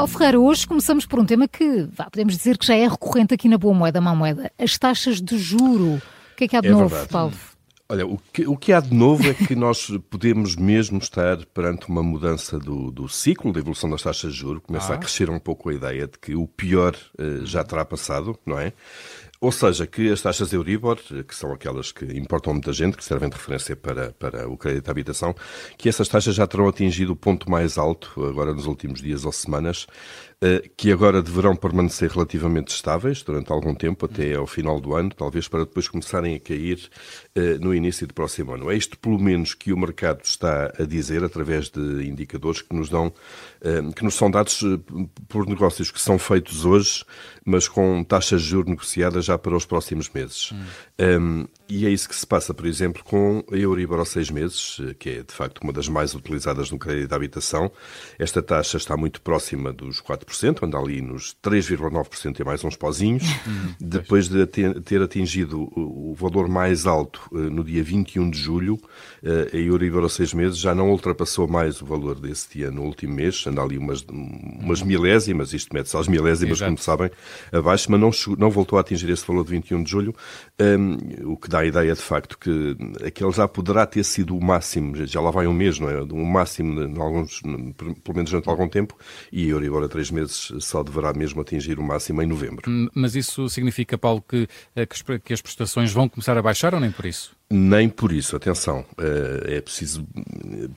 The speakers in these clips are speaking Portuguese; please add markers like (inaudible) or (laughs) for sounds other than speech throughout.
Paulo Ferreira, hoje começamos por um tema que vá, podemos dizer que já é recorrente aqui na Boa Moeda, Má Moeda, as taxas de juro. O que é que há de é novo, verdade. Paulo? Olha, o que, o que há de novo é que nós podemos mesmo estar perante uma mudança do, do ciclo de evolução das taxas de juros. Começa Ah. a crescer um pouco a ideia de que o pior eh, já terá passado, não é? Ou seja, que as taxas Euribor, que são aquelas que importam muita gente, que servem de referência para, para o crédito à habitação, que essas taxas já terão atingido o ponto mais alto agora nos últimos dias ou semanas, que agora deverão permanecer relativamente estáveis durante algum tempo, até ao final do ano, talvez para depois começarem a cair eh, no início do próximo ano. É isto, pelo menos, que o mercado está a dizer através de indicadores que nos dão, eh, que nos são dados eh, por negócios que são feitos hoje, mas com taxas de juros negociadas já para os próximos meses. Um, e é isso que se passa, por exemplo, com a Euribor aos seis meses, que é de facto uma das mais utilizadas no crédito à habitação. Esta taxa está muito próxima dos 4%, anda ali nos 3,9% e mais uns pozinhos. (laughs) Depois de ter atingido o valor mais alto eh, no dia 21 de julho, eh, a Euribor aos seis meses já não ultrapassou mais o valor desse dia no último mês, anda ali umas, umas milésimas, isto mete-se às milésimas, Exato. como sabem, abaixo, mas não, não voltou a atingir esse valor de 21 de julho, um, o que dá a ideia de facto que aquele já poderá ter sido o máximo, já lá vai um mês, não é? O máximo, em alguns, pelo menos durante algum tempo, e Euribor a três meses só deverá mesmo atingir o máximo em novembro. Mas isso significa, Paulo, que, eh, que as prestações vão começar a baixar ou nem por isso? Nem por isso, atenção, eh, é preciso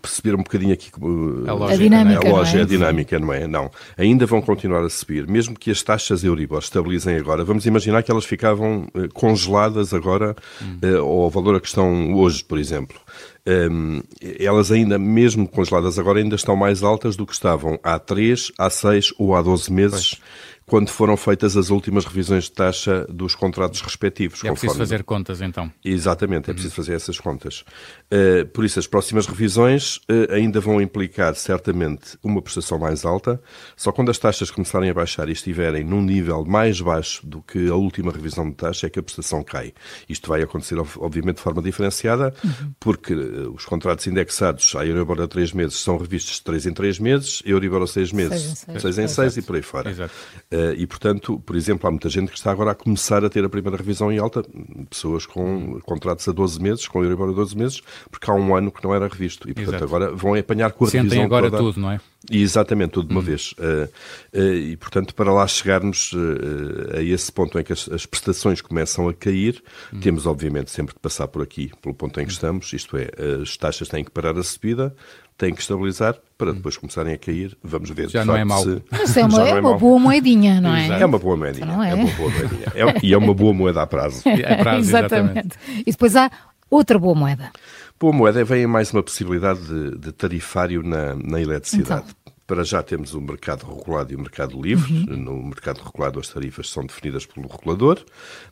perceber um bocadinho aqui como, A A lógica, dinâmica, a não loja, é? a dinâmica, não é? Não. Ainda vão continuar a subir, mesmo que as taxas Euribor estabilizem agora. Vamos imaginar que elas ficavam eh, congeladas agora eh, ao valor a que estão hoje, por exemplo. Hum, elas ainda, mesmo congeladas agora, ainda estão mais altas do que estavam há 3, há 6 ou há 12 meses, quando foram feitas as últimas revisões de taxa dos contratos respectivos. É preciso conforme- fazer contas, então. Exatamente, é preciso fazer essas contas. Uh, por isso, as próximas revisões uh, ainda vão implicar, certamente, uma prestação mais alta. Só quando as taxas começarem a baixar e estiverem num nível mais baixo do que a última revisão de taxa é que a prestação cai. Isto vai acontecer, ob- obviamente, de forma diferenciada, porque uh, os contratos indexados à Euribor a 3 meses são revistos de 3 em 3 meses, Euribor a 6 meses, Seis em seis. 6 em 6 e por aí fora. Exato. Uh, e, portanto, por exemplo, há muita gente que está agora a começar a ter a primeira revisão em alta, pessoas com contratos a 12 meses, com Euribor a 12 meses, porque há um ano que não era revisto. E, portanto, Exato. agora vão apanhar com a Sentem revisão agora toda. tudo, não é? E Exatamente, tudo de uma vez. Uh, uh, e, portanto, para lá chegarmos uh, a esse ponto em que as, as prestações começam a cair, temos, obviamente, sempre de passar por aqui, pelo ponto em que estamos, isto é, as taxas têm que parar a subida, têm que estabilizar, para depois começarem a cair. Vamos ver, Já não é mau. se- Mas é (laughs) uma, não é uma boa moedinha, não é? É uma boa moedinha. Não é? é? uma boa moedinha. É- e é uma boa moeda a prazo. (laughs) É prazo, exatamente. E depois há outra boa moeda. Boa moeda vem mais uma possibilidade de, de tarifário na, na eletricidade. Então. Para já temos o mercado regulado e o mercado livre. Uhum. No mercado regulado as tarifas são definidas pelo regulador.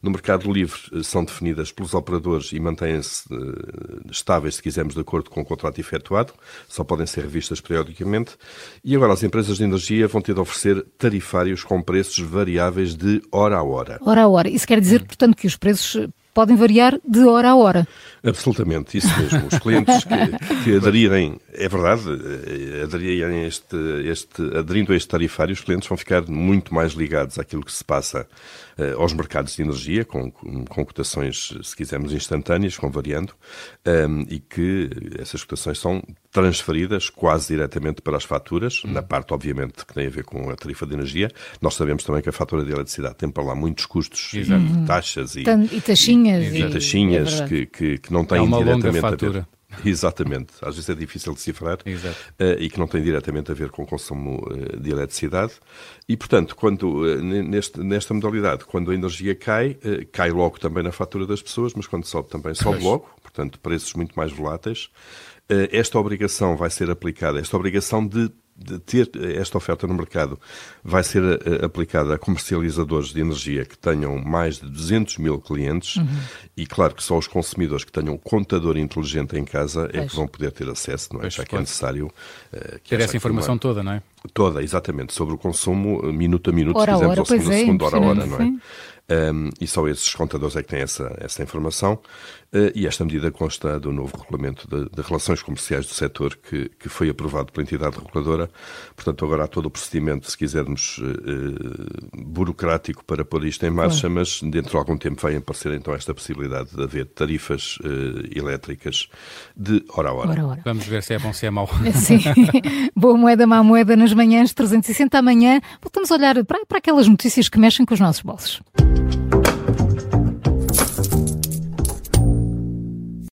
No mercado livre eh, são definidas pelos operadores e mantêm-se eh, estáveis, se quisermos, de acordo com o contrato efetuado. Só podem ser revistas periodicamente. E agora as empresas de energia vão ter de oferecer tarifários com preços variáveis de hora a hora. Hora a hora. Isso quer dizer, portanto, que os preços eh, podem variar de hora a hora. Absolutamente, isso mesmo. Os clientes que, que aderirem, é verdade, eh, aderirem a este, este, aderindo a este tarifário, os clientes vão ficar muito mais ligados àquilo que se passa eh, aos mercados de energia, com, com, com cotações, se quisermos, instantâneas, com variando, ehm, e que essas cotações são transferidas quase diretamente para as faturas, na parte, obviamente, que tem a ver com a tarifa de energia. Nós sabemos também que a fatura de eletricidade tem para lá muitos custos, Exato. e taxas e, E taxinhas. e taxinhas é que, que, que não têm É uma longa diretamente a fatura. ver. (laughs) Exatamente. Às vezes é difícil decifrar eh, e que não tem diretamente a ver com o consumo eh, de eletricidade. E, portanto, quando, eh, ne- neste, nesta modalidade, quando a energia cai, cai logo também na fatura das pessoas, mas quando sobe também sobe Pois. logo, portanto, preços muito mais voláteis. Esta obrigação vai ser aplicada, esta obrigação de de ter esta oferta no mercado vai ser eh, aplicada a comercializadores de energia que tenham mais de 200 mil clientes e claro que só os consumidores que tenham um contador inteligente em casa é Pois. que vão poder ter acesso, não é? Pois, Já que é claro. necessário eh, que Ter essa informação uma- toda, não é? Toda, exatamente, sobre o consumo eh, minuto a minuto, Hora se quisermos, hora, ou segundo a é, segundo, hora a hora, não é? impressionante, Um, e só esses contadores é que têm essa, essa informação. Uh, e esta medida consta do novo regulamento de, de relações comerciais do setor que, que foi aprovado pela entidade reguladora. Portanto, agora há todo o procedimento, se quisermos, burocrático para pôr isto em marcha, mas dentro de algum tempo vai aparecer então esta possibilidade de haver tarifas elétricas de hora a hora. hora, a hora. Vamos ver se é bom, se é mau. (laughs) Sim. Boa moeda, má moeda nas manhãs 360 amanhã. Voltamos a olhar para, para aquelas notícias que mexem com os nossos bolsos.